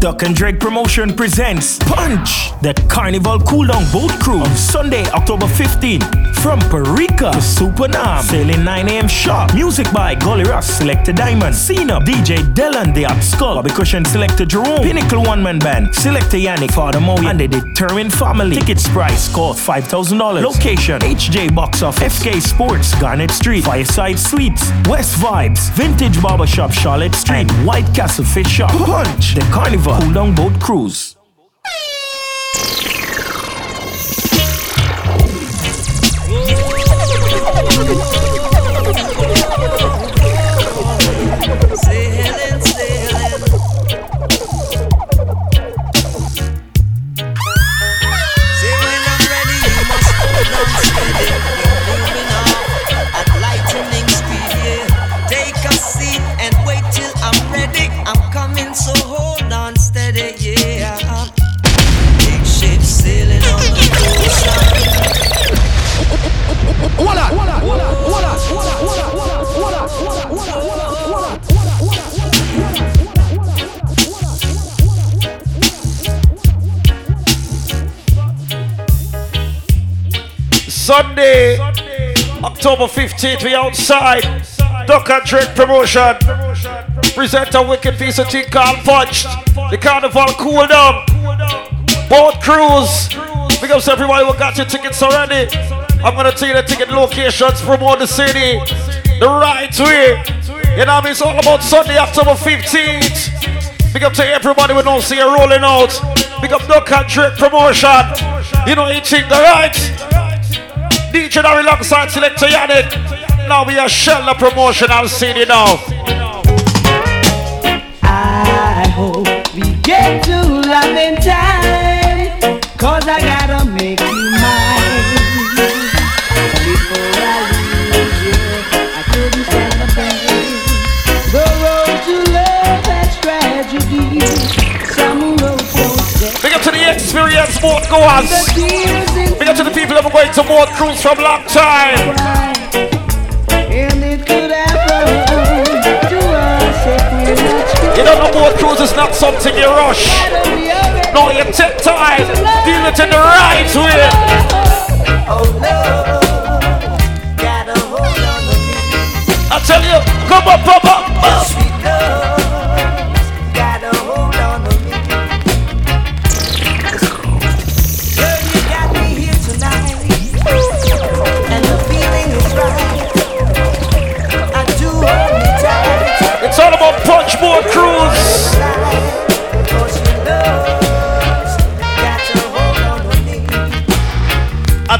Duck and Drake Promotion presents Punch, the Carnival Cool Down Boat Cruise on Sunday, October 15. From Parika to Supenaam, sailing 9 a.m. sharp. Music by Golly Ross, Selector Diamond, Cena, DJ Dylan, The Up Skull, Bobby Cushion, Selector Jerome, Pinnacle One Man Band, Selector Yannick, Father Moe, and the Determined Family. Tickets price cost $5,000. Location HJ Box Office, FK Sports, Garnet Street, Fireside Suites, West Vibes, Vintage Barbershop, Charlotte Street, and White Castle Fish Shop. Punch, the Carnival Cool Down Boat Cruise. Sunday, October 15th, we outside. Duck and Drake promotion. Present a wicked piece of thing called Punch'd. The carnival cool down. Big ups to everybody who got your tickets already. I'm gonna tell you the ticket locations all the city. The right way. You know? It's all about Sunday, October 15th. Big up to everybody we don't see you rolling out. Big up Duck and Drake promotion. You know think the right. DJ alongside Selector Yannick. Now we are shell the promotional CD now. I experience boat goers. To the people that are going to boat cruise from long time. You know the boat cruise is not something you rush. No, you take time. Deal it in the right way. On. I tell you, come up, up.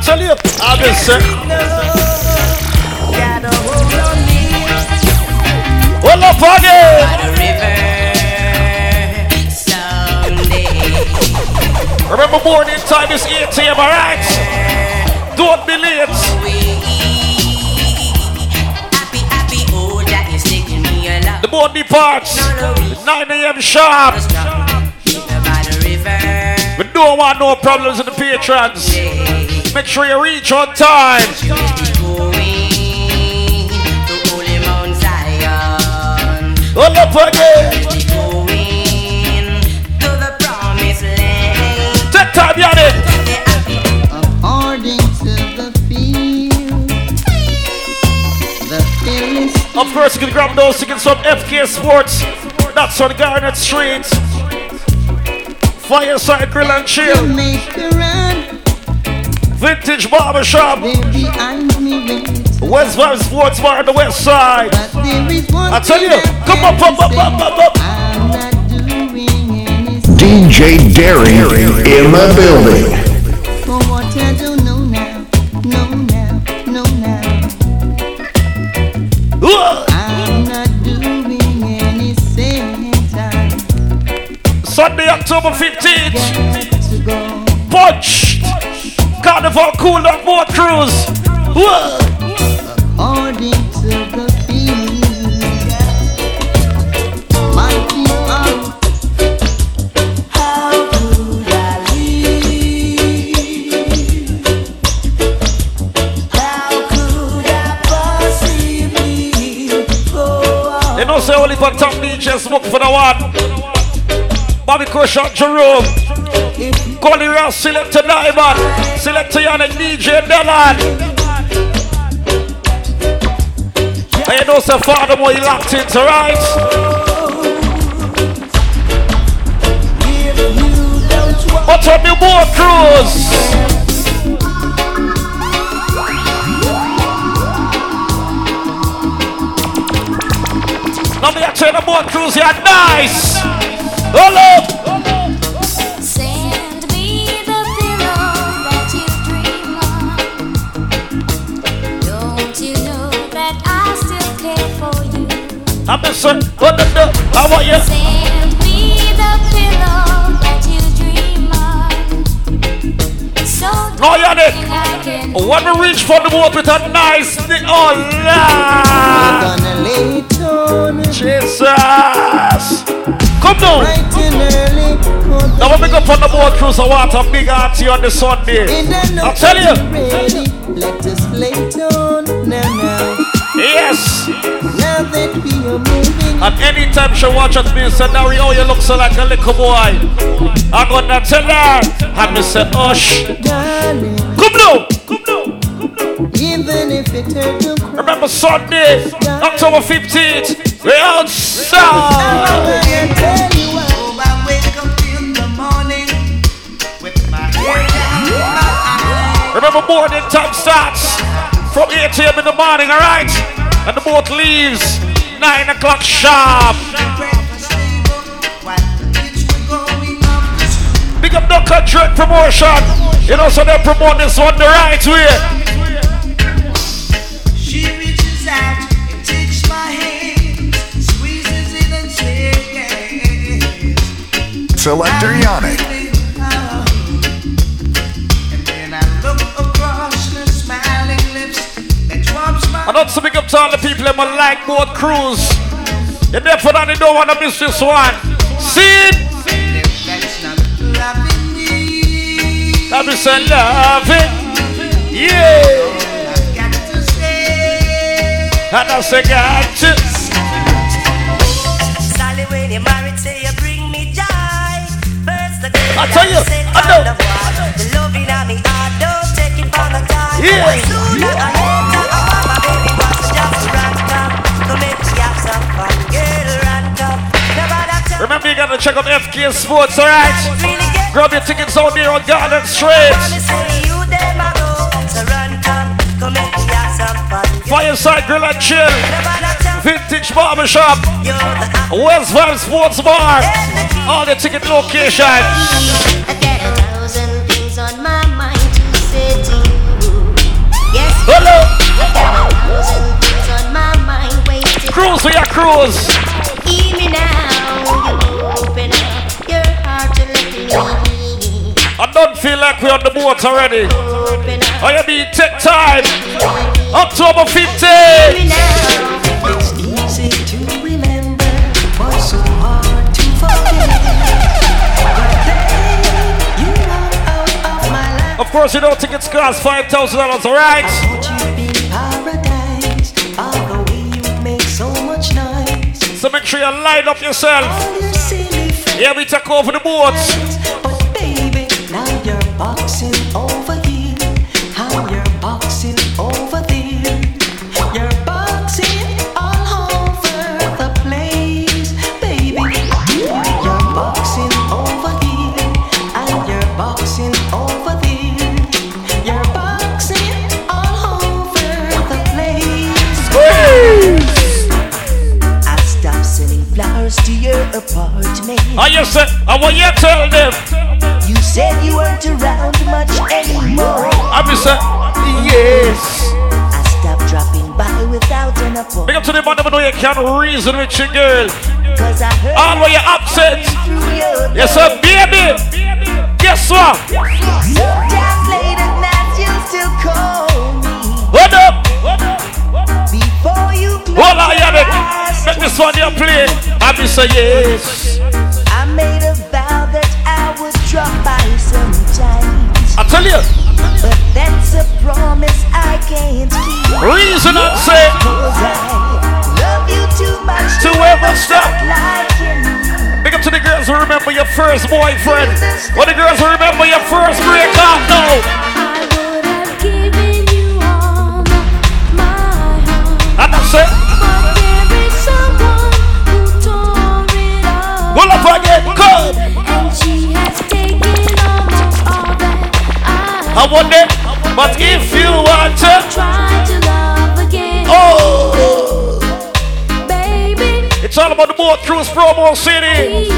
Tell you, I've been sick. On me. Up river. Remember, morning time is 8 a.m., alright? Don't be late. The boat departs 9 a.m. sharp. We don't want no problems with the patrons. Make sure you reach on time. Hold up again. Take time, Yannick. According to the field, the feeling Of course, you can grab those tickets from FK Sports. That's on Garnet Street. Fireside Grill and Chill. Make a run. Vintage Barbershop. They're behind me wait, West Vibes Sports Bar on the west side. but there is one I tell you, I come up, can up, up, say. up, up, up. I'm not doing anything DJ Derry in the building. for what I don't know now. No now, no now. Ugh. I'm not doing anything time Sunday, October 15th. Punch. Carnival Cool Down Boat Cruise. Ugh. According to the feeling. How could I live? How could I possibly go? They don't say only for top DJ smoke for the one. Bobby Cushion Jerome. Golly Ross, Selector Diamond. Selector Yannick DJ Dylan. And you know, say, Father, more locked into, right? What's on the boat cruise? Now me I tell the boat cruise, you're nice. Hello. I'm Mr. What the, the, how are you? Send me the pillow that you dream on. So No, Yannick. I can oh, When we reach for the boat with a nice thing, oh Lord. Gonna lay down Jesus. Come down. bright and early. Put Now when we go on the boat cruise, I want a big auntie on the Sunday. in the I'll tell you. Ready. Let us lay down now, now. Yes. Now that we are moving. And anytime she watch at me, say, Nari, oh, you look so like a little boy. I'm gonna tell her. And me say, Hush. Darling, Come down. Come down. even if it hurt to. Remember Sunday, October 15th, we're outside. I'm gonna tell you why. I wake up in the morning with my head down my eye. Remember morning time starts from 8 a.m. in the morning, alright? And the boat leaves 9 o'clock sharp. Breakfast table while the kids were going off to school. Big up Duck and Drake promotion. You know, so they promote this one the right way. She reaches the people in my like boat cruise. You definitely don't want to miss this one. See it? that's not loving me. That say love it. Yeah. I've got to say, And I say got to. You're married, say you bring me joy. First the day I tell you, I know. the loving of me heart, don't take it for the time. Yeah. You gotta check out FK Sports, alright? Grab your tickets out there on Garnet Street. Fireside Grill and Chill. Vintage Barbershop. West Vibe Sports Bar. All the ticket locations. I got a thousand things feel like we're on the boat already. Up I mean, take time. October 15th. me now. It's easy to remember, but so hard to forget. But then you are out of course, you know tickets cost $5,000, alright? Won't you be paradise? All the way you make so make sure you line up yourself. Yeah, we take over the boats. I stopped sending flowers to your apartment. I you say, I want you to tell them. You said you weren't around much Say, yes. I stopped dropping by without an Big up to the man that know you can't reason with your girl. Cause I heard All when you're upset. Yes, sir, baby. Guess what? Sometimes late at night you still call me. Hold up. Before you Hold on, your Make this one you play. I be say, yes. I made a vow that I would drop by sometimes. I tell you, a promise I can't keep. reason and say, love you too much To ever stop. Big up to the girls who remember your first boyfriend. What the girls who remember your first breakup now. I would have given you all of my heart. And that's it. But there is someone who tore it up. Pull up again. Come. And she has taken almost all that I want it. But if you want to, tried to love again. oh, Baby, it's all about the boat cruise promo city.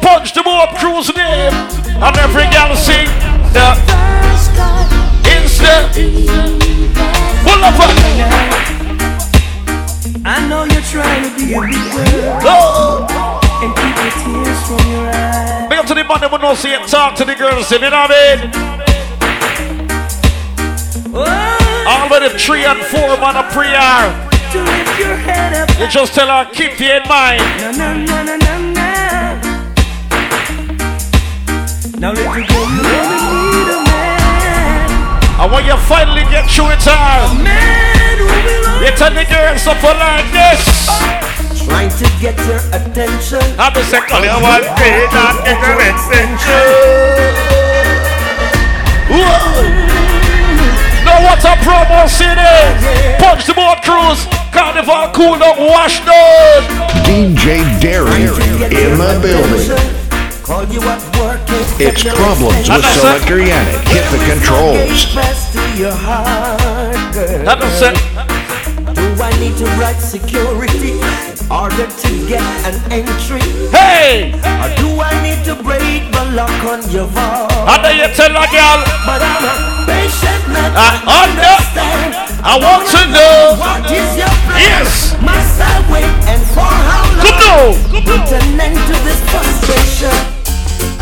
Punch the boat cruise name. And every girl sing the First cut, instant. even. Pull up again. I know you're trying to be a big girl Oh. and keep the tears from your eyes. Big up to the man that know see and talk to the girls, you know what I mean? All of them three and four man a prayer. to lift your head up. You just tell her, keep you in mind. Now let you go, you only need a man. And when you finally get through it all, Man who will you tell the girls something like this. Trying to get your attention. I'm the second you want me, not in your extension. Whoa. Now what's a promo city? Punch the boat cruise, carnival cool up, wash down. DJ Derry in the building. Call you at work. It's problems with That's it. Selector Yannick. Hit the controls. Press to heart, it. Do I need to write security in order to get an entry? Hey, Or do I need to break the lock on your vault? and then you tell a girl, But I'm a patient man. I understand. I want to know. What is your plan? Yes. Must I wait and for how long? Come on. Put an end to this frustration.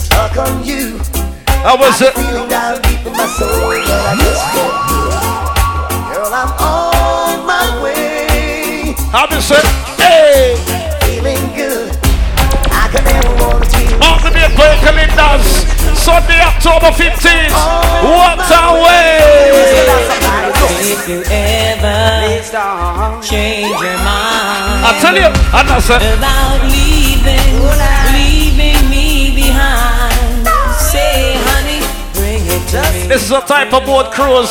Stuck on you. That was it. Feeling down deep in my soul, but I just can't. Girl, I'm my way. I'm the same. Hey, Feeling good. I could never want to feel. on the day play calendars. Sunday, October 15th. What a way. If you ever change your mind I tell you, and I said, about leaving, leaving me behind, say, honey, bring it to me. this is a type of boat cruise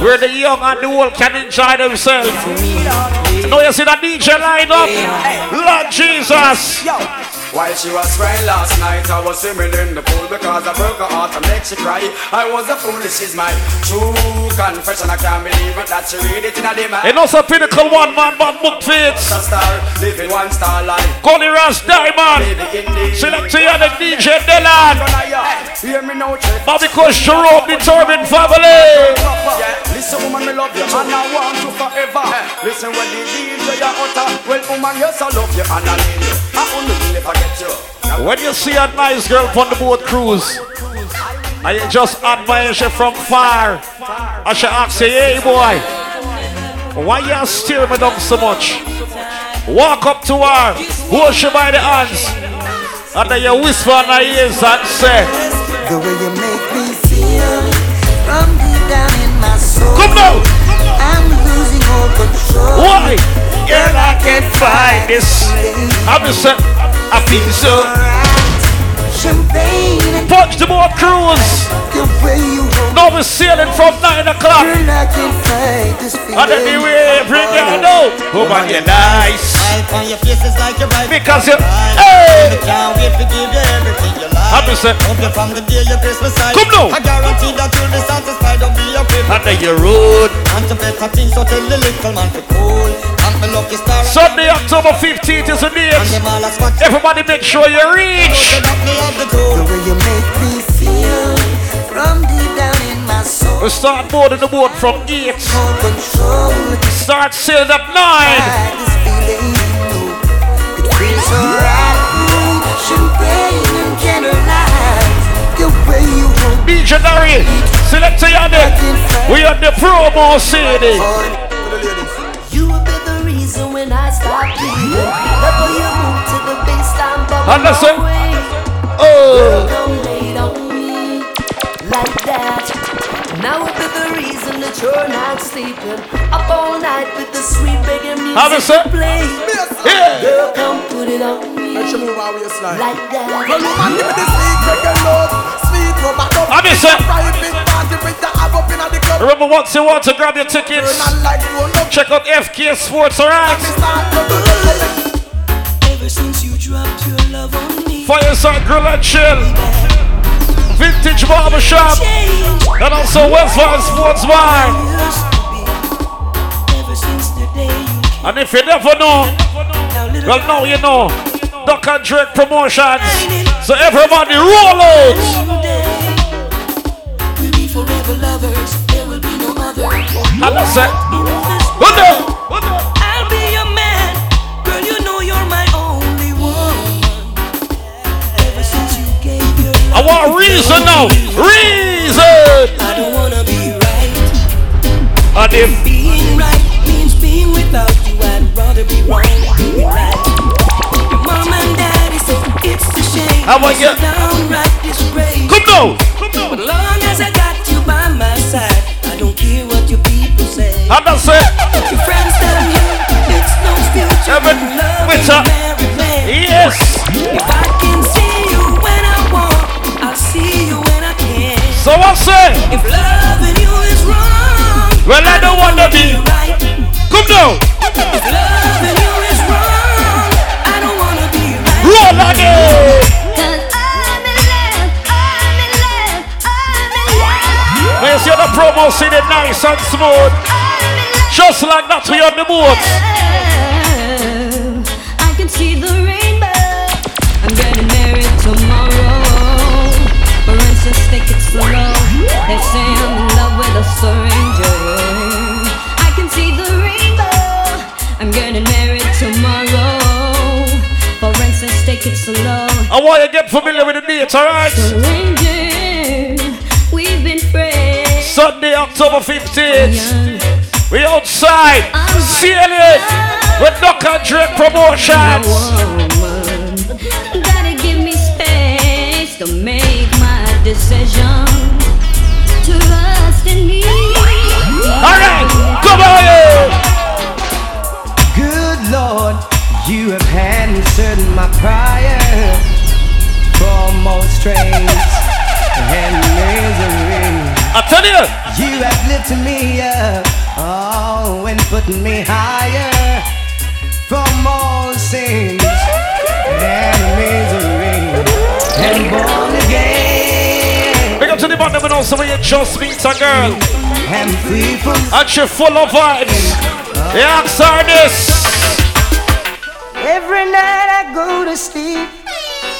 where the young and the old can enjoy themselves. Now you see that DJ line up? Lord Jesus. While she was crying last night, I was swimming in the pool because I broke her heart and make she cry. I was a fool, this is my true confession. I can't believe it that she read it in a dim And also pinnacle one man, man book fits. a star, living one star life. Golly Ras Diamond. Select to you the DJ Dylan. Hear me now, check. Bobby Kush Jerome, determined family. Listen, woman, me love you, and I want you forever. Listen, when the DJ you utter, well, woman, yes, I love you, and I need you. I only you. Now, When you see a nice girl on the boat cruise, and you just admire her from far, and she asks you, hey boy, why you steer me down so much? Walk up to her, hold she by the hands, and then you whisper in her ears and say, The way you make me feel from deep down in my soul. Come now! I'm losing all control. Why? Girl, I can't fight this. I'm just saying, I feel so. Punch the boat cruise. the way you Now we're sailing from 9 o'clock. Girl, I can fight this. And then the way bring you know. Oh man, you're nice. On your face is like your right Because you, hey! Can't wait to give you everything you like. I'm just saying, Hope you from the day your Christmas side. Come now. I guarantee that you'll be satisfied. Don't be afraid. and then you're rude. And to better things, so tell the little man to cool. And my lucky star. Sunday, October 15th is the And date. them all a. Everybody make sure you reach. Up in. We start boarding the boat from 8. Start sailing at 9. Fight this. It feels select Yannick. We are the promo city. You be the reason when I stop breathing. Never you baseline, but Understand? way. Oh, Come lay on me like that. Now will be the reason that you're not sleeping. Up all night with the sweet reggae music Understand? to play. yeah. Girl, come put it on me. Make sure move our waistline. Like that. Well, woman, give me the sweet reggae love. Sweet rubber dub. I miss it. Private party with the ab up in the club. Remember, once you want to grab your tickets, Turn on like roll up. check out FK Sports, alright? Start bubble up. Ever since you dropped your love on me, Fireside Grill and Chill, Vintage Barbershop, and also Westfall Sports Bar. used to be. Ever since the day you came, And if you never know, well, now you know. Duck and Drake Promotions. So everybody roll out. We'll be forever lovers. There will be no other. And that's it. Good day. Want reason now. Reason. I don't wanna be right. And if Being right means being without you. I'd rather be wrong than right. Mom and daddy say it's a shame. How about you? downright disgrace. come. But long as I got you by my side, I don't care what your people say. And that's it. Your friends tell you it's no future Evan, what's up? Say, If loving you is wrong, well, I don't want to be. right. Come now. If loving you is wrong, I don't wanna be right. Roll again. Cause love, in love, I'm in love. When you see the promo, see it nice and smooth. I'm in love. Just like that, we on the boat. I can see the rainbow. I'm getting married tomorrow. For instance, take it slow. They say I'm in love with a stranger. I can see the rainbow. I'm getting married tomorrow. For instance, take it slow. I want you to get familiar with the date, alright? Stranger, we've been friends. Sunday, October 15th. We outside. Sailing with Duck and Drake Promotions. woman. Gotta give me space to make my decision. Trust in me. Alright, come on here. Good Lord, you have answered my prayer from all strains and misery. I tell you, You have lifted me up, oh, and put me higher from all sins and misery, big up to the bottom and you just meet a girl and and she full of vibes. The answer this. Every night I go to sleep,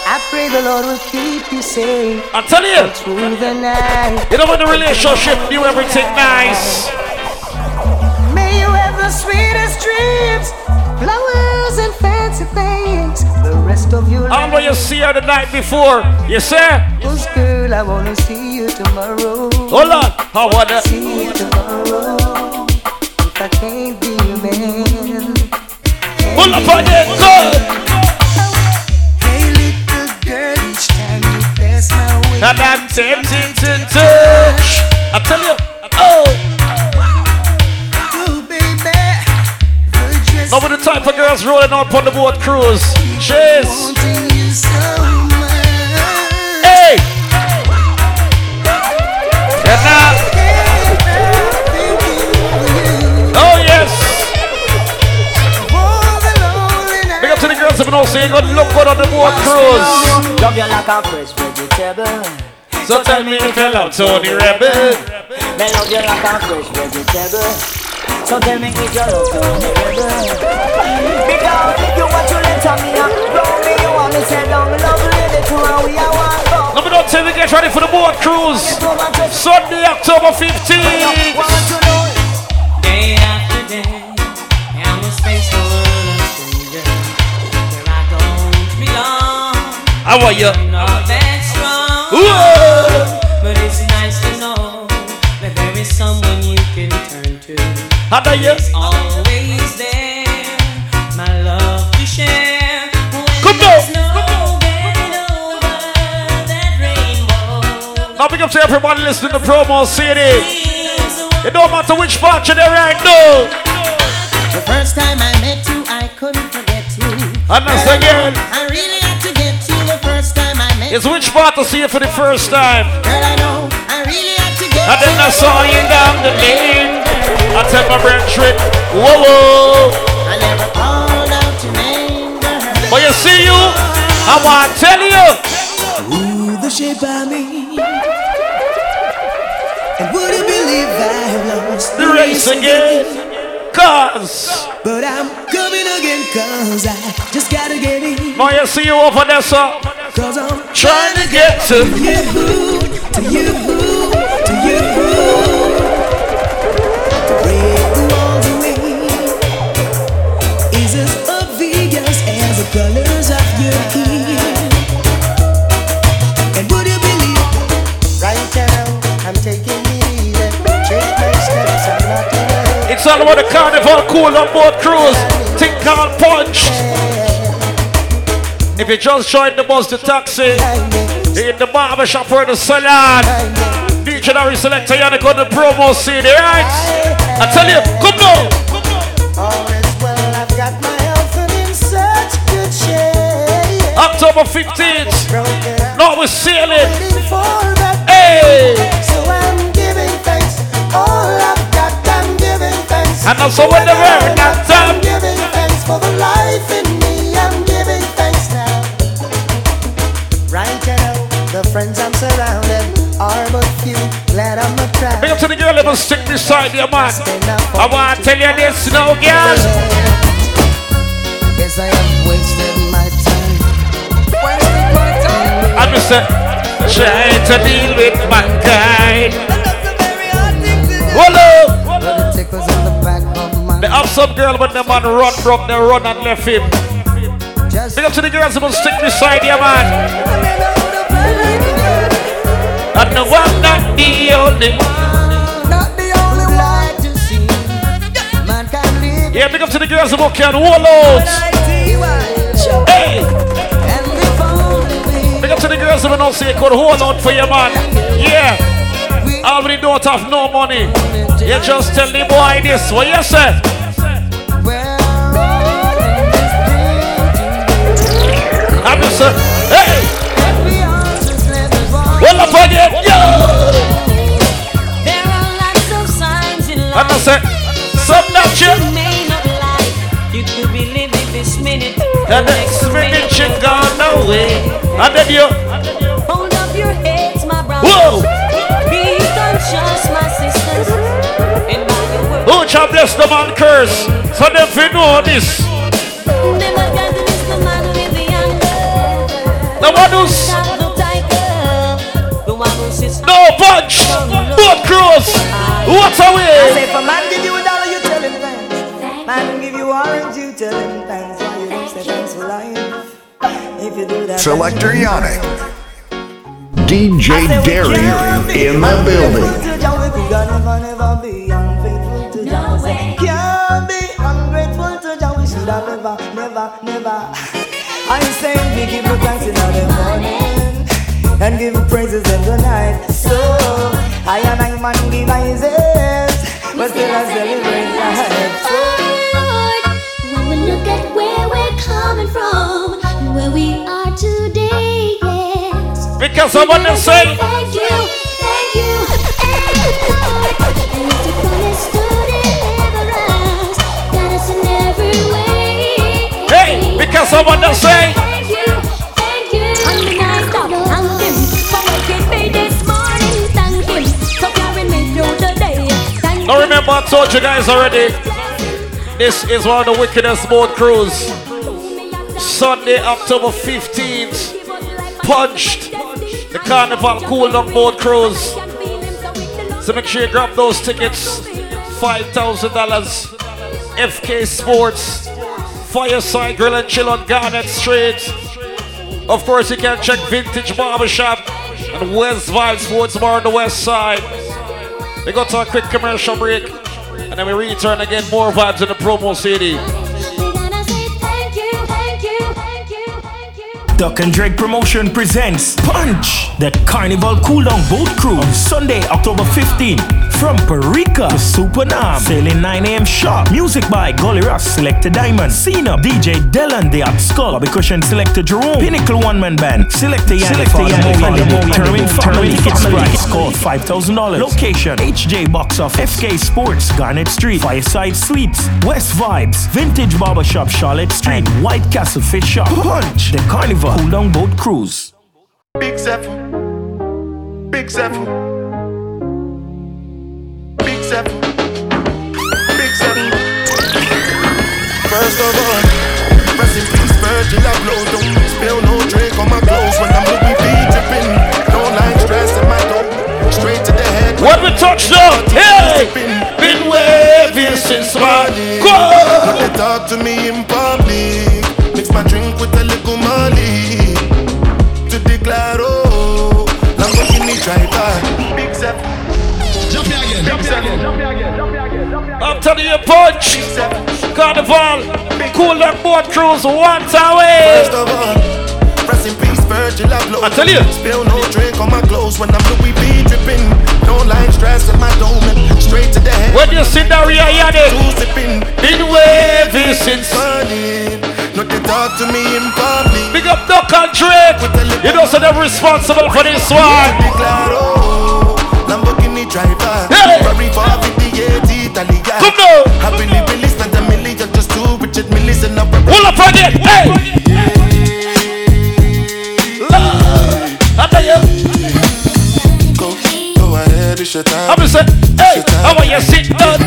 I pray the Lord will keep you safe I tell you, through the night. you know when the relationship do everything nice. May you have the sweetest dreams, flowers and fancy things. The rest of your And when you life, see her the night before, you say, Cause girl, I wanna see you tomorrow. hold on, I wanna. See you tomorrow. If I can't be your man. Pull up on it, good. Hey, little girl, each time you pass my way. And I'm tempted to touch. I tell you. Oh, Now with the type of girls rolling out on the boat cruise. Cheers. wanting you so. Hey. And now, oh yes. Big up to the girls that been all saying, good look good on the boat cruise. Love you like a fresh vegetable. So tell me if you love Tony Rebel. Me love you like a fresh vegetable. So tell me if you love Tony Rebel. Because if you want to let me up, love me, you want me say down, love lady to and we are one go. Let me know till we get ready for the boat cruise. Sunday, October 15th. Day after day, I must face the world of stranger where I don't belong. How are you? Not that strong, Whoa. Are you? Always there, my love to share. When Come there's on. no getting over that rainbow. Now big up to everybody listening to Promo City. It don't matter which part you're there right now. The first time I met you, I couldn't forget you. And that's again. I really had to get you the first time I met It's which part to see you for the first time? Girl, I know I really had to get And then I saw you down the lane. I tell my brethren, whoa, whoa. I never called out your name. But you see you, I want to tell you. Ooh, the shape of me. And would you believe I lost The race again. Cause. But I'm coming again, cause I just gotta get in. Now you see you over there, sir. Cause I'm Trying to get to you, to you, all about the carnival cool on board cruise. Called punch. If you just joined the bus, the taxi, in the barber shop or the salon, Dictionary selector, you're gonna go to promo CD, right? I tell you, come now. October 15th. Broken Now we're sailing. Hey! And also when the very that I'm time. giving thanks for the life in me. I'm giving thanks now. Right now, the friends I'm surrounded are but few. Glad I'm not proud. Big up to the girl that stick beside you, man. I want to tell you this now, girl. Guess I have wasted my time. Wasted my time. I'm just trying to deal with mankind. Hello! But it tickles in the back of my The have some girl when the man run from the run and left him. Just Big up to the girls who will stick beside you, man. And no, I'm not the only one. not the only one to see. Man can live Yeah, big up to the girls who can hold out. Hey! and live only Big up to the girls who know say you could hold out for your man. Yeah. All we don't have no money. You just tell the boy this. What you say? Thing I'm just say, hey! and we all just live as one. Hold up again. Yo! There are lots of signs in And I life say, some not you you. may not like. You could be living this minute. The next minute you gone away. And then you, Hold up your heads, my brothers. whoa! Be conscious, my sisters. And by your word, oh, Who shall bless the man curse? So them fi know this. Sits no punch. Both cross. What a I way. say if a man give you a dollar, you tell him thanks. Man give you orange, you tell him thanks. Why you don't say thanks for life? If you do that, Selector Yannick. DJ Derry in the building. Never be unfaithful to Jah. Can't be ungrateful to Jah. We should have never, never, never. I say we give the thanks in the morning and give praises in the night. So I and I man give praises, but still I celebrate life. So, Lord, when we look at where we're coming from and where we are today, yes. Because someone them say, thank you, because someone them say, Thank you, thank you. On the night of thank him for waking me this morning. Thank him for carrying me through the day. Thank now remember I told you guys already, this is one of the wickedest boat cruise. Sunday, October 15th, Punch'd, the Carnival Cool Down Boat Cruise. So make sure you grab those tickets. $5,000. FK Sports. Fireside Grill and Chill on Garnet Street. Of course, you can check Vintage Barbershop and West Vibe Sports Bar on the west side. We go to a quick commercial break. And then we return again. More vibes in the promo you. Duck and Drake Promotion presents Punch, the Carnival Cool Down Boat Cruise Sunday, October 15th From Parika to Supenaam. Sailing 9 a.m. sharp. Music by Golly Ross, Selected Diamond. Cena, DJ Dylan, The Up Skull. Bobby Cushion, Selector Jerome. Pinnacle One Man Band. Selector Yannick, Selector Yannick, Yannick, Yannick, Termin Termin Family, Family. Tickets Family. price called $5,000. Location, HJ Box Office. FK Sports, Garnet Street. Fireside Suites. West Vibes. Vintage Barbershop, Charlotte Street. And White Castle Fish Shop. Punch. The Carnival. Cool Down Boat Cruise. Big Zephyr. Big Zephyr. Zephyr. Big Zephyr. First of all, rest in peace, Virgil Abloh. Don't spill no drink on my clothes when I'm Louis V dripping. No line stress in my dough. Straight to the head. When we touch down, hey, been waving since morning. Go! Don't they talk to me in public. Mix my drink with a little Molly. To declare, oh, Lamborghini driver. Telling you, punch. Carnival, cool and boat cruise, once away. First of all, rest in peace, Virgil Abloh. I tell you. Spill no drink on my clothes when I'm Louis V dripping. No line stress in my dome. Straight to the head. When you see the Yannick, Two sipping. been waving since. Morning. Not to talk to me in public. Big up Duck and Drake. You know, so they're responsible for this one. Lamborghini driver. Hey. Ferrari 458 Italia. Come now. Happily released at a million just two Richard Milles and a Pull up again. Hey. Lord, I tell you. Go, go ahead, it's your time. I'm gonna say, hey, how are you sit down?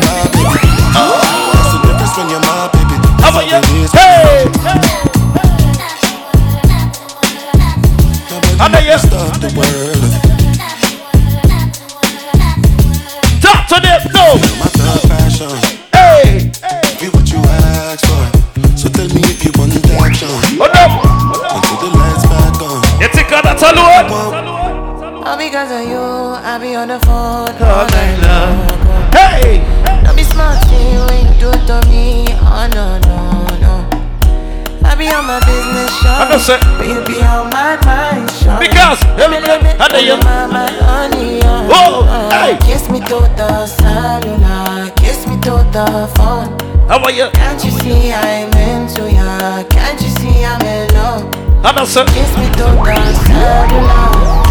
The phone. How are you? Can't you see I'm into ya? Can't you see I'm in love? How about sir. Kiss me to the cellular.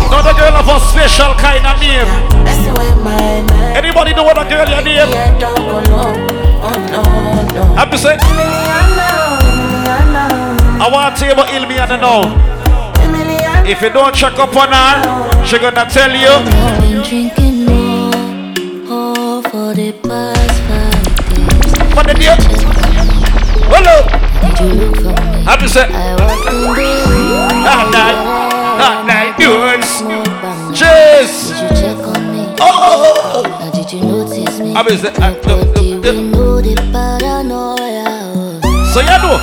Now the girl have a special kind of name. That's the way my man. Anybody know what a girl your name? Yeah, don't go low. Oh no no. I'm just saying. I want to tell you about Ilmiana now. If you don't check up on her, she gonna tell you. Saying. I walked in the room. Not night. Not night bang. Cheers. Oh. Now did you ah, notice the paranoia. oh. So you know.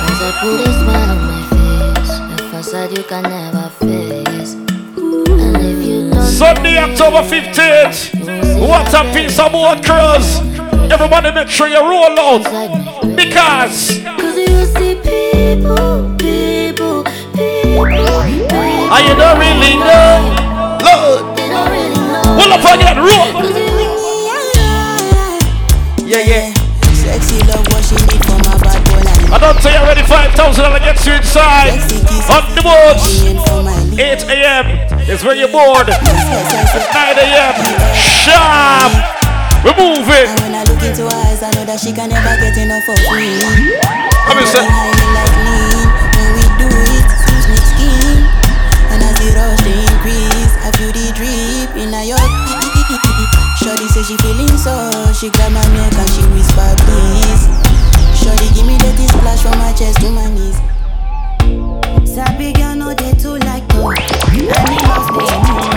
The Sunday, October 15th. What a piece of boat cruise. Everybody make sure you roll out. Because Cause you see people, people, people, people. I you don't really know. Lord. They don't really know. Pull up again, roll. You Yeah, yeah. Sexy love what she need from a bad boy I don't say you already 5,000 and get you inside. On the boats. 8 a.m. is when you're bored. 9 a.m. Sharp. We're moving. When I look into her eyes, I know that she can never get enough of me. I'm Behind me like lean. When we do it, sweet sweet skin. And as the rush they increase, I feel the drip in a your Shorty say she feeling so, she grab my neck and she whisper please. Shorty give me the splash from my chest to my knees. Sabi girl know they too like talk. Animals they need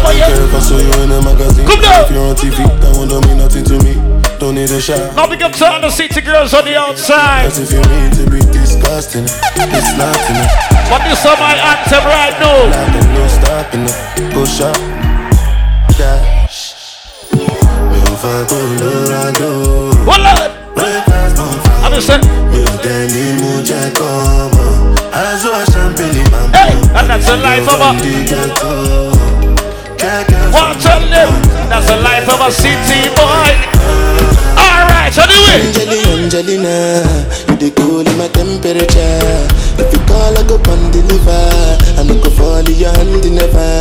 I'm a new I saw you in a magazine. Come down. If you're on TV, that one don't mean nothing to me. Don't need a shot. Now big up to all the city girls on the outside. As if you mean to be disgusting. It's not nothing. But this is my anthem right now. Like there's no stopping up. Dash. Mi ò fẹ́ kó lóra dó. Hold on. Breakfast don't I'm just saying. Mi ò dẹ̀ ní mú jẹ́ kọ́ mọ̀. Aṣọ champagne máa ń Hey, and that's the life of a. What tell them? That's the life of a city boy. Alright, anyway. Angelina, Angelina, you the cool in my temperature. If you call, I go and deliver. I no go fall in your hand never.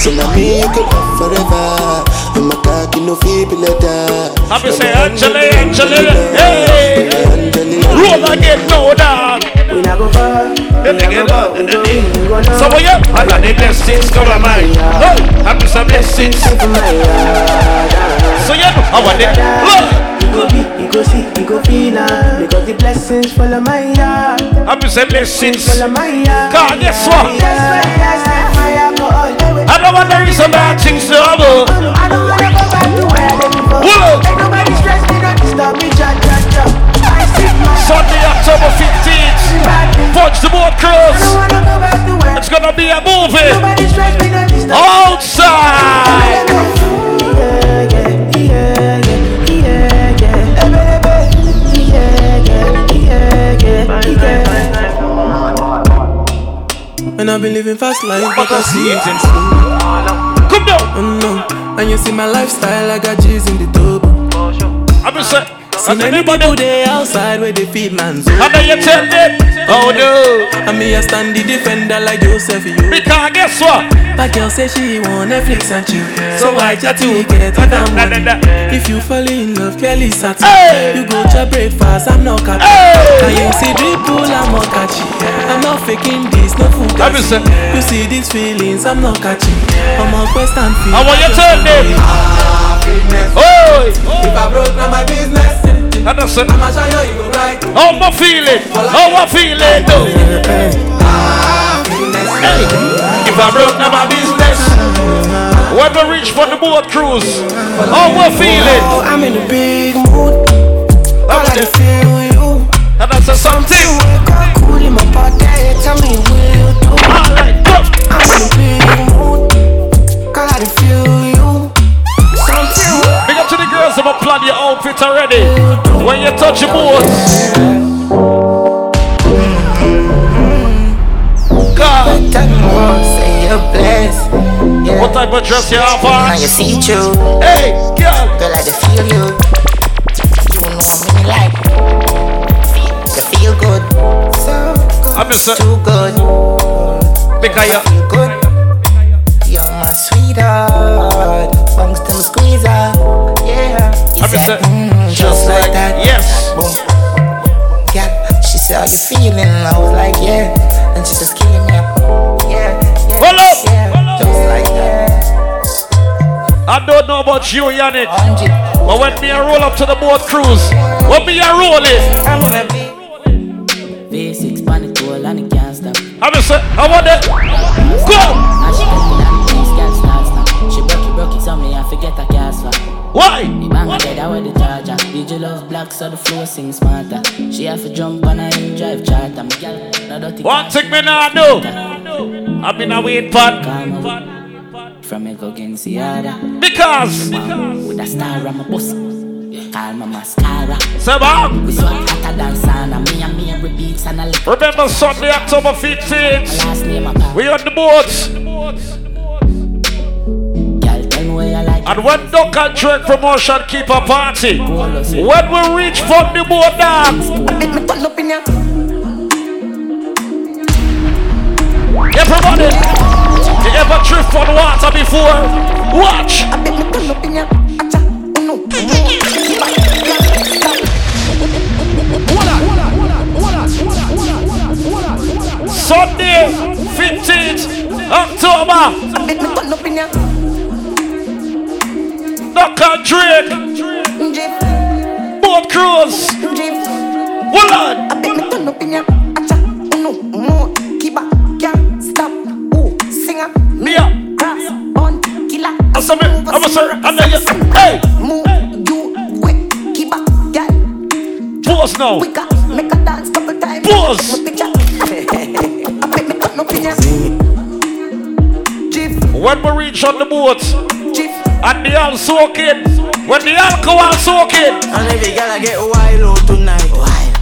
So now me you could love forever. I'm a cocky no feeble letter. I'm say Angela, Angela, hey. Angelina. Roll again, no dog. We not go far. Let me get up. So what you? I got the blessings to my mind. Oh, I'm just a blessings. So you know, I want it. Look. You go be, you go see, you go feel am Because the blessings follow my yard I'm just a blessings. Follow my yard God, guess what? Go I don't want to read some bad things to have. I don't wanna go back to where I before Whoa. Ain't nobody stress me, don't disturb me, I sit my Sunday, October 15th. Punch the boat cruise. It's gonna be a movie. Nobody stress me, don't disturb Outside. And I've been living fast life, but I see it in school. Come down. Oh no, and you see my lifestyle, I got G's in the tub. I'm just saying. See many people they outside where they feed man's How do you tell them? Oh, oh no. And me a stand the defender like Joseph you. Because guess what? My girl say she want Netflix and chill. So I chat to get her down money. If you fall in love, Kelly satin. You go to breakfast, I'm not catching. Can you see dribble, I'm not catching. I'm not faking this, no fool. You see these feelings, I'm not catching. I'm a quest and feel. I want you tell them. Oh. If I broke, now my business. Understand? I'ma show you, you go right. Oh, how am I feeling? Oh, how am I feeling? though? Hey, if I broke now my business. When we reach for the boat cruise, oh, how am I feeling? I'm in a big mood. All I can feel you. And that's a something. Cool in my body, tell me have your outfit already. When you touch your boots. God. Say you're blessed. Yeah. What type of dress you have Now on? you see through. Hey, girl. Girl, I just feel you. You know me like. You feel good. So good. I'm just too good. Because you feel good. You're my sweetheart. Bunks them squeezer. Yeah. I'm said, just mm, like that. Yes. Boom. Yeah. She said, How you feeling? I was like, Yeah. And she just killing me. Yeah. Yeah. Hold up. Yeah. Just like that. I don't know about you, Yannick. But when me a roll up to the boat cruise, what me a roll it, V6 panic tool and it can't stop. I'm just say, I want it. Go. And she get me down, please can't stop. She broke it, broke it, so me I forget a gas for. Why? Me bang her dead, I wear the charger. DJ love black, so the floor sing smarter. She have to jump on a hill drive charter. Me gal, no dirty. One thing me now do. I've been a wait pod. From Echo Gensiada. Because. With a star on my bus. Call my mascara. Sebab. We swat hotter than sauna. Me and me every beats and a lick. Remember Sunday, October 15th. Last name We on the boats. And when Duck and promotion keep a party, when we reach from the down, everybody, you ever drift on water before? Watch. Sunday, 15th October. Duck and Drake. Boat cruise. Hold on. Yeah. I'm sorry, I'm sorry, I'm not yet. Hey! Move, you quick, keep up, girl. Pause now. Quicker, make a dance couple times. Pause. No. I bet me cut no picture. When we reach on the boat, and the all soaking, when the alcohol soaking, And every girl I get wild out tonight.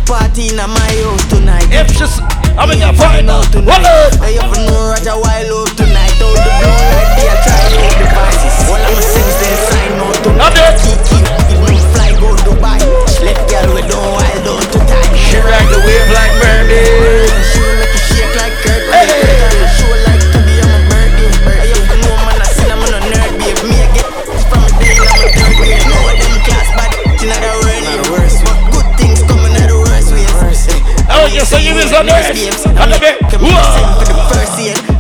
Party in my house tonight. If she's, I mean, you're fine out tonight. I up know Roger wild out tonight. Out the blue light, they are trying out devices. All of my sins they sign out tonight. Kiki, give me fly go Dubai. Left girl we don't wild out to time. She ride the wave like Birdie. Yes, so you is on this. On the bit.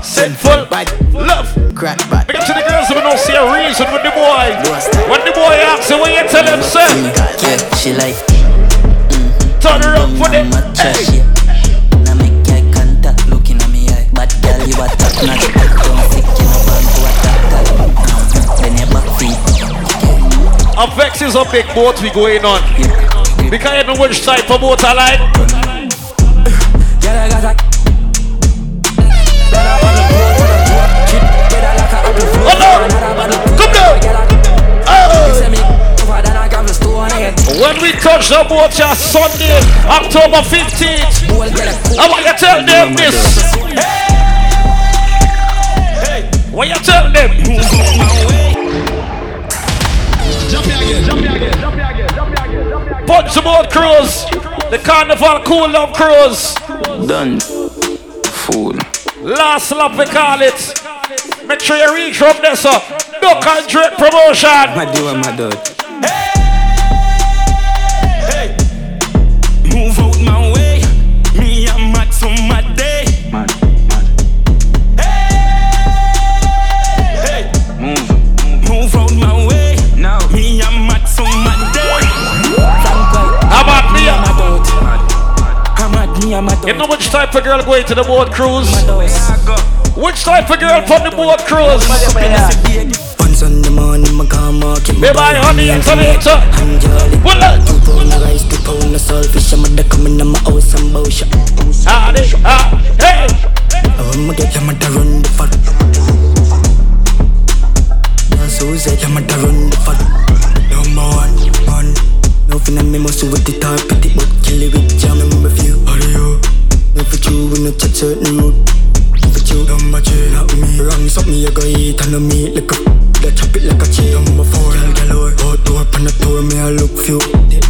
Sinful. Love. Crack back. Big up to the girls who don't see a reason with the boy. When the boy asks you, what you tell him, sir? Yeah, she like mm, Turn her up mm, for them. Hey. Now make eye contact, looking at me eye. Bad girl, you a top notch. Don't sick, you know, born to attack that. Then your back feet. A Vex is a big boat we going on. Because you know which type of boat I like. Oh no! Come down! Oh! When we touch the boat just Sunday, October 15th, I want you to tell them this. Hey! Hey! What you tell them? Jump again, jump again, jump again, jump again. Punch the boat cruise, the carnival cool love cruise. Done. Fool. Last lap we call it. Make sure you reach from there, sir. Duck and Drake promotion. My do my dog. Move I'm at me, I'm at You know which type of girl going to the boat cruise? Which type of girl from the boat cruise? Once on the morning, my car market. Baby, honey, and tomato. Well, Two pound of rice, two pound of saltfish. I'm at the coming on my house and bullshit. Ah, they- ah, hey. I'ma get them at the run the fuck. So say I'm at the run the fuck. Number one, one. Nothing in me must with the top pity, but kill it with jam and with you. How do you? If it's you, we no chat certain road. If it's you, number two, not me. Wrong, something you go eat and no meat like a. That chop it like a cheese. Number four, girl galore. Hot door, pan the door, me I look few.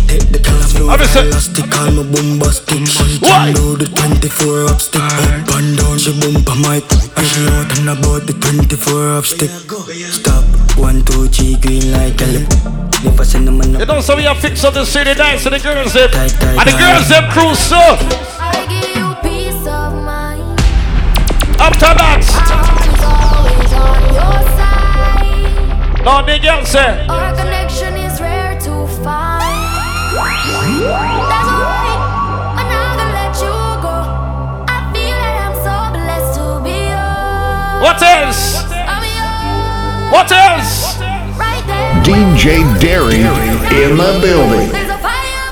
Take the color flow. Elastic, call me bombastic. She can do the 24 up stick. Up and down, she bump a mic. And she out and about the 24 up stick. Stop, one, two, three, green light, girl. Never send them You know, so we have fixed up the city nights and the girls them. And ah, the girls them cruise so. I give you peace of mind. After that. Always on. No, the girls say. Our connection is rare to find. That's alright. I'm not gonna let you go. I feel that I'm so blessed to be yours. What else? What else?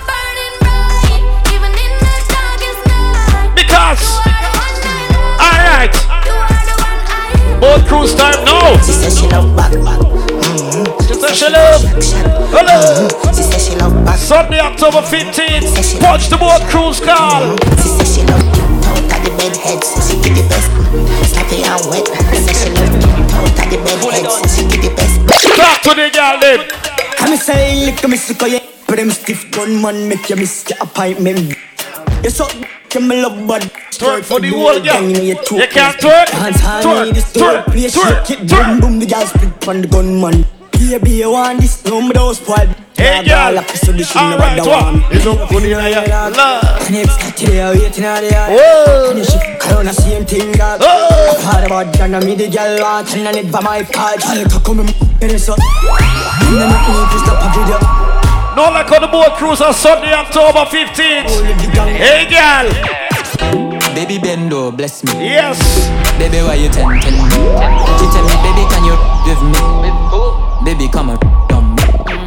Bright, even in the darkest night. Because. Alright. Boat cruise time now. She said she love back. She said she love. Hello. She said she love back. Sunday, October 15th. Punch the boat cruise call. She said she love you. Out of the bed heads. She give the best. Sloppy and wet. She said she love you. Out of the bed heads. She give the best. Talk to the girl then. I'm say lick me sick of you But them stiff gun man make you miss your appointment You so you me love bad Twerk for the whole girl. You You can't twerk. Dance hall Twerk, me this twerk, door twerk, it boom boom The girl split on the gun man Yeah baby you want this No me those spoil Hey girl. So this shit never Alright, the what? one You look good in your love. Next Saturday I waiting on the yard Whoa. And the shit Corona same thing God Oh. I heard about John and me the girl want And I need for my card Girl come and get it so And then I need to stop a video No like on the boat cruise on Sunday, October 15th. Hey girl. Baby Bendo, bless me. Yes. Baby, why you ten ten me? She tell me, baby, can you give me? Baby, come around me.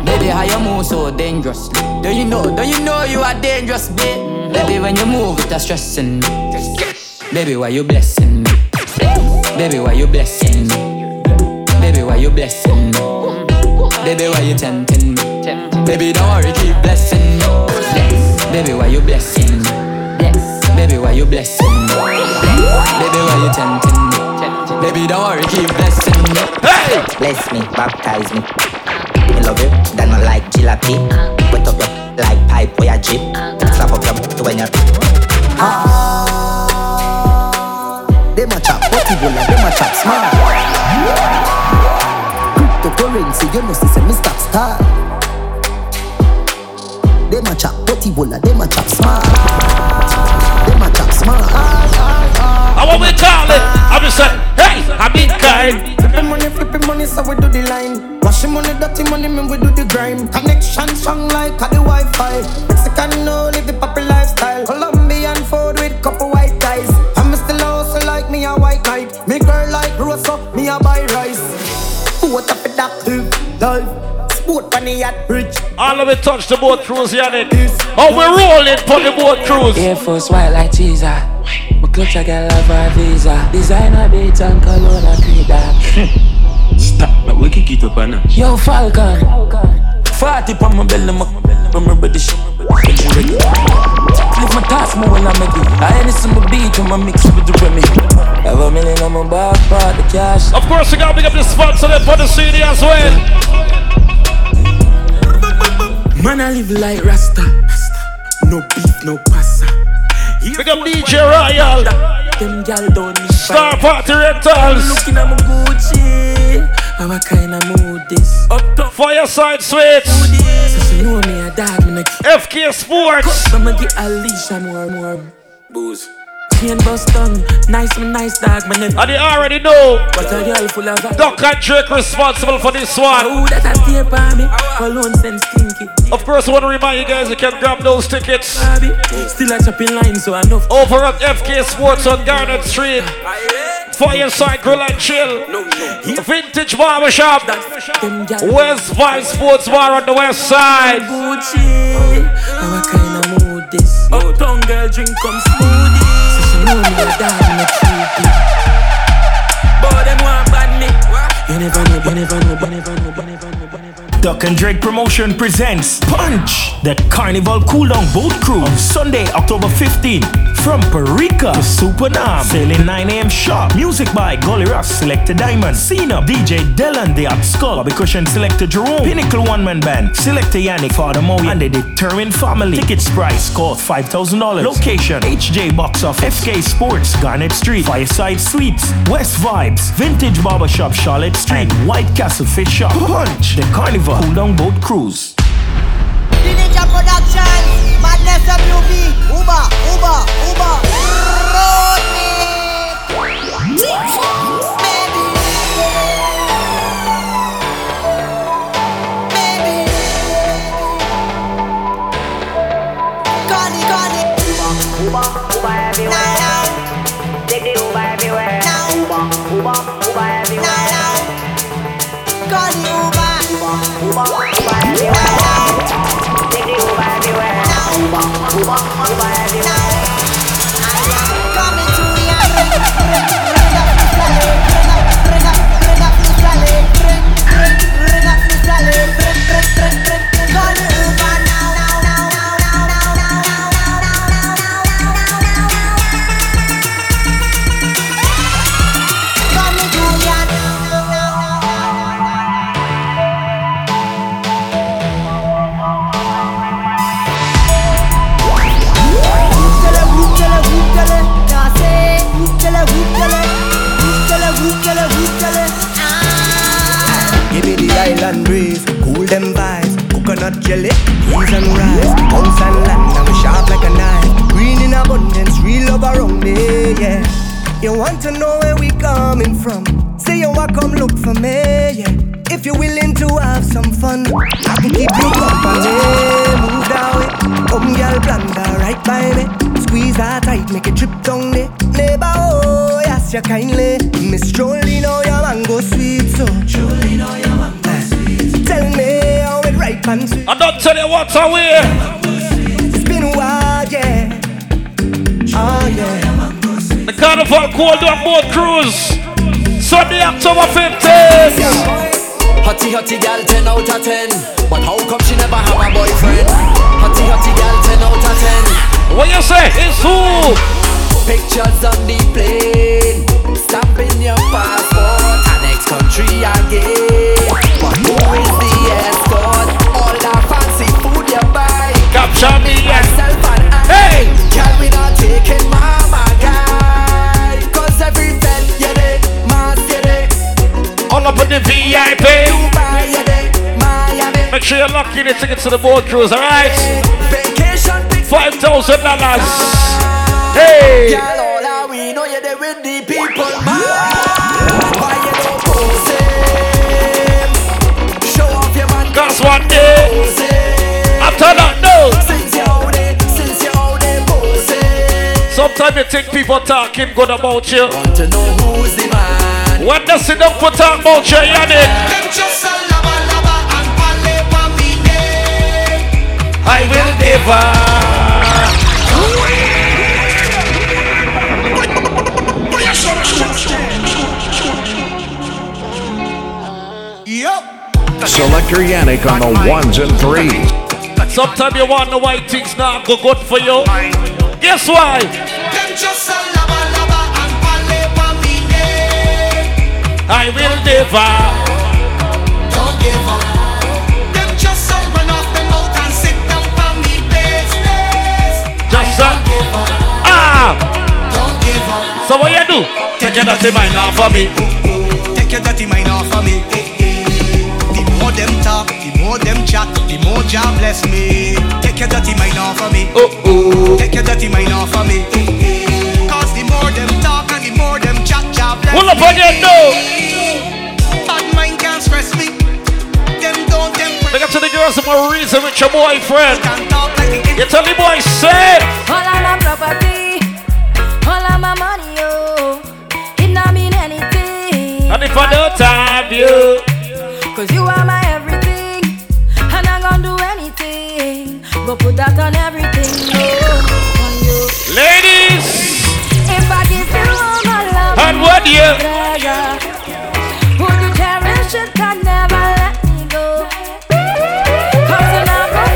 Baby, how you move so dangerous? Do you know, do you know you are dangerous, babe? Baby, when you move, it's stressing me. Baby, why you blessing me? Baby, why you blessing me? Baby, why you blessing me? Baby, why you tempting me? Baby, don't worry, keep blessing me. Baby, why you blessing me? Baby, why you blessing me? Baby, why you tempting me? Baby, don't worry, keep blessing me. Hey! Bless me, baptize me. I love you, then I like jalopy. Wet up your like pipe where you drip. Slap up your to when you're. Ah, they my chop, potty bola, they my chop smart. Cryptocurrency, you know, see, me stop star. They my chop, potty bola, they my chop smart. They my chop smart. And what we call it? I'm just saying, hey, I'm in kind. Flipping money, flipping money, so we do the line. Washing money, dirty money, man, we do the grime. Connection strong like a the Wi-Fi. Mexican, no, live the proper lifestyle. Colombian food with couple white ties. I'm still also like me a white knight. Me girl like Rosa, me a buy rice. What up with that live life? Sport on the yacht, rich. All of it touch the boat cruise, Yannick. Oh, we're rolling for the boat cruise. Air Force white like teaser. My clutch I got love a visa. Designer beats and cologne and creed that. Stop, but we can keep up on that. Yo Falcon. 40 on my belly, my belly, my ready, shit. ready. Live my thoughts more when I make it. I ain't some beat when I mix with the Remy. Have a million on my back, part the cash. Of course, we gotta pick up the sponsor there for the CD as well. Man, I live like Rasta. No beef, no pasta. Pick up DJ Royal. Them gal don't need Star Party Rentals. Looking at my Gucci. How I kinda mood this. Up top. Fireside Sweets. So she know me a dog, me like FK Sports. I'ma get a leash and more, more booze. Chain bust down, nice me nice dog, man. And you already know. But a girl full of Duck and Drake responsible for this one. Who that a tape on me? Cologne sense stinky. Of course, I want to remind you guys you can grab those tickets still a chopping line, so I know. over at FK Sports on Garnet Street. Fireside Grill and Chill. Vintage Barbershop. West Vibe Sports Bar on the west side. Gucci, how I kinda mood this. Uptown girl drink come smoothie. So she know me a dog, me a cupid. But them want bad me. You never know, you never know, you never know, Duck and Drake Promotion presents Punch, the Carnival Cool Down Boat Cruise on Sunday, October 15. From Parika to Supenaam, sailing 9 a.m. sharp. Music by Golly Ross, Selector Diamond, Cena, DJ Dylan, The Up Skull, Bobby Cushion, Selector Jerome, Pinnacle One Man Band, Selector Yannick, Father Moe, and the Determined Family. Tickets price cost $5,000. Location HJ Box Office, FK Sports, Garnet Street, Fireside Suites, West Vibes, Vintage Barbershop, Charlotte Street, White Castle Fish Shop. Punch, the Carnival Cool Down Boat Cruise. Ninja Productions, Madness WB, Uber, Uber, Uber, Road. Baby. Baby. Connie, Connie. Uber, Uber everywhere. Take the Uber everywhere. Uber, Uber, Uber everywhere. Coming to ya. You kindly. Miss Jolie, know your mango sweet, oh. so. Jolie, know your mango sweet. Tell me how it right and sweet. I don't tell you what's away. It's been a while, yeah. Oh yeah. The Carnival Cold on board cruise. Sunday, October 15th. Hotty hotty gal 10 out of 10 But how come she never have a boyfriend? Hotty hotty gal 10 out of 10 What you say? It's who? Pictures on the plane again But who is the escort? All that fancy food you buy Capture me Myself and I Hey! Girl we not mama guy Cause every fed you dey Mass you All up in the VIP. Make sure you're lucky to ticket to the boat cruise, alright? Five thousand dollars. Ah, hey! Girl, all we know you there with the people, man. After that, no. Sometimes you think people talking good about you. Want to know who's the man? When they sit down for talk about you, Yannick. I will Selector Yannick on the ones and threes. Sometimes you want the white things not go good for you. Guess why? I will never. Don't give up. Just so run off them out and sit down for me business. Just. Ah! Don't give up. So what you do? Take your dirty mind off of me. Take your dirty mind off of me. The more them talk, the more them chat, the more Jah bless me. Take your dirty mind off of me. Oh oh. Take your dirty mind off of me. Cause the more them talk and the more them chat, Jah bless Pull up me. again, no. Bad mind can't stress me. Them don't them Look up to the girls in my reason with your boyfriend. You tell the boy, say. All of my property, all of my money, oh, it not mean anything. And if I don't have you, Cause you are my Put that on everything, oh, on you. ladies, If I give you all my love, And what you- would you cherish it and never let me go? Cause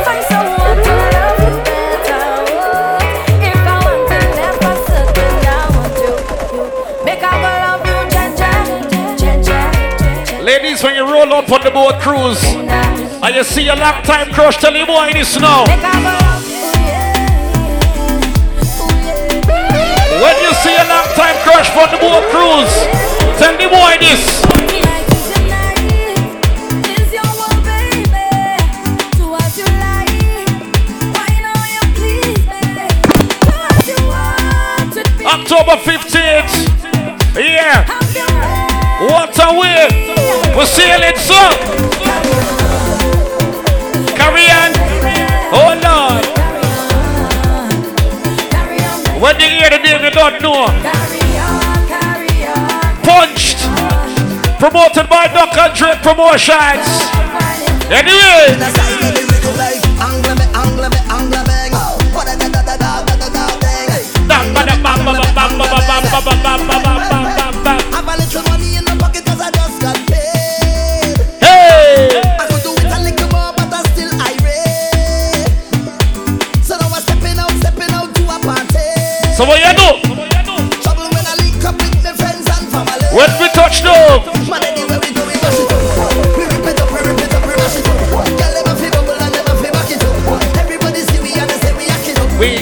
find someone to love you better. Oh, if I want to never certain, I want you. Make go love you, Jaja, Jaja. ladies, when you roll up on the boat cruise, and you see a long time crush, tell the boy this now. When you see a long time crush for the boat cruise, tell this. Why me? With me. October 15th. Yeah. What a way. We're sailing so. When you hear the name, you don't know. Punch'd. Promoted by Dr. Drake Promotions. Anyway.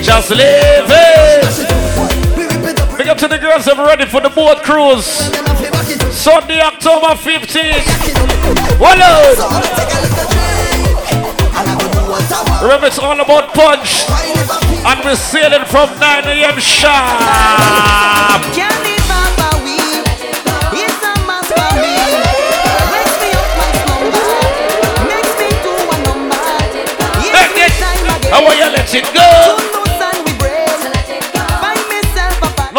Just live it. Big up to the girls are ready for the boat cruise. Sunday, October 15th. Wallow. Remember, it's all about punch. And we're sailing from 9 a.m. sharp. Can't live off a weed. It's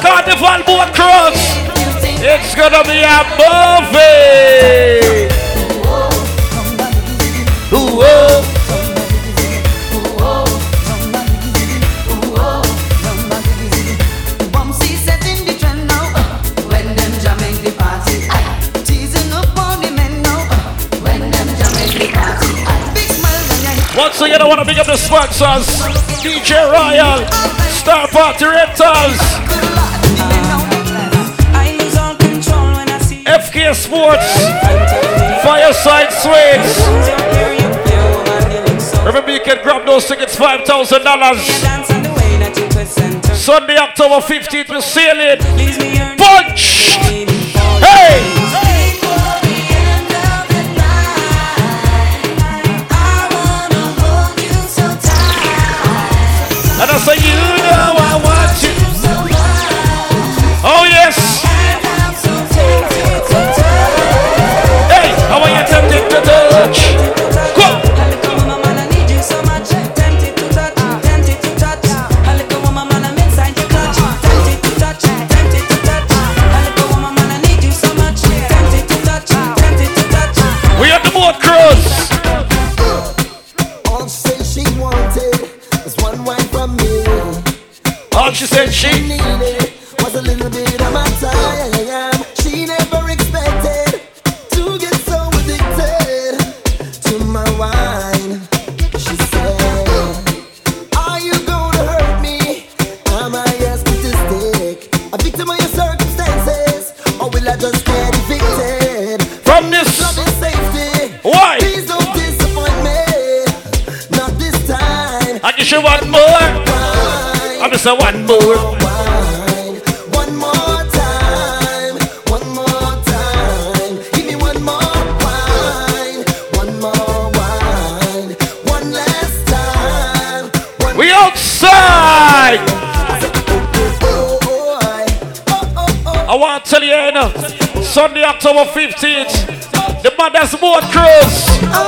Carnival boat cross. It's gonna be a. Ooh, oh. Once again, I want to pick up the sponsors DJ Royal, Star Party Rentals, FK Sports, Fireside Sweets. Remember, you can grab those tickets $5,000. Sunday, October 15th, we're sailing. Punch! Hey! Say, you know I want you. A one more. One more time, one more time. Give me one more wine, one more wine, one last time. We outside. I want to tell you, you know, Sunday, October 15th, the Mother's Boat Cruise. Oh,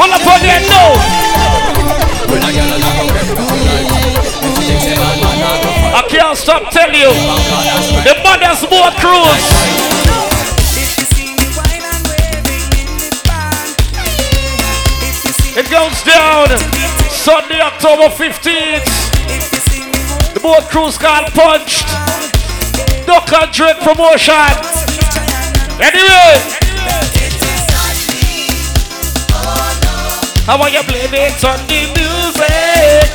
me. Well, up on there, no. I can't stop telling you. The mother's boat cruise. It goes down Sunday, October 15th. The boat cruise called Punch'd. Duck and Drake promotion. Anyway. How are you blame it on the music?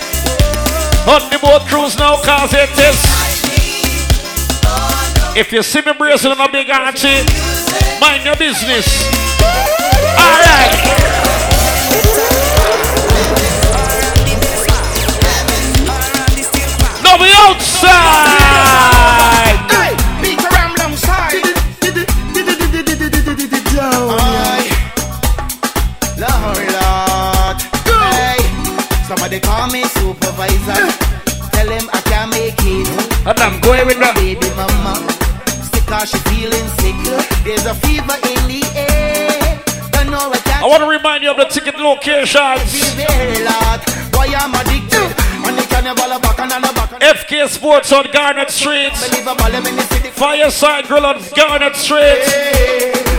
On the boat cruise now, cause it is. If you see me bracing on a big auntie, mind your business. Alright. Now we outside. Somebody call me supervisor. Tell him I can't make it. And I'm going with that. Baby mama, sick cause she feeling sick. There's a fever in the air. Don't know what I want to remind you of the ticket locations. Why I'm addicted. On the carnival of back and on the back. FK Sports on Garnet Street. Fireside Grill on Garnet Street.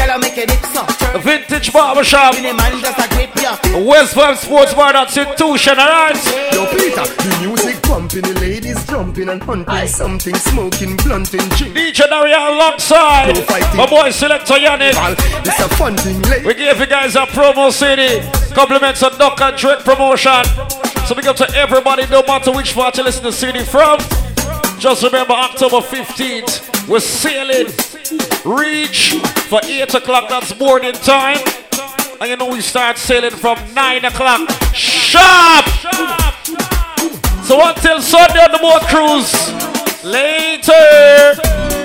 Girl, I make it so. Vintage Barbershop. West Farm Sports Bar, that's institution, alright? Yo, Peter, the music pumping, the ladies jumping and hunting something, smoking, blunting, drink. DJ Daria alongside my boy Selector Yannick. It's a fun thing, lady. We gave you guys a promo city. Compliments of Duck and Drake promotion. So big up to everybody, no matter which part you listen to city from. Just remember October 15th, we're sailing. Reach for 8 o'clock, that's morning time. And you know we start sailing from 9 o'clock. Sharp! So until Sunday on the boat cruise. Later.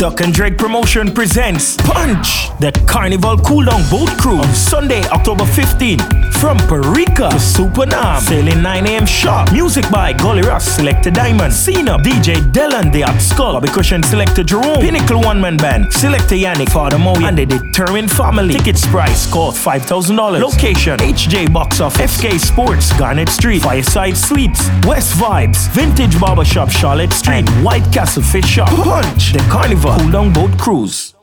Duck and Drake Promotion presents Punch, the Carnival Cool Down Boat Crew on Sunday, October 15. From Parika to Supenaam, sailing 9 a.m. sharp. Music by Gully Ross, Selector Diamond, Cena, DJ Dylan, The Up Skull, Bobby Cushion, Selector Jerome, Pinnacle One Man Band, Selector Yannick, Father Moe, and the Determined Family. Tickets price cost $5,000. Location HJ Box Office, FK Sports, Garnet Street, Fireside Suites, West Vibes, Vintage Barbershop, Charlotte Street, White Castle Fish Shop. Punch, the Carnival Cool Down Boat Cruise.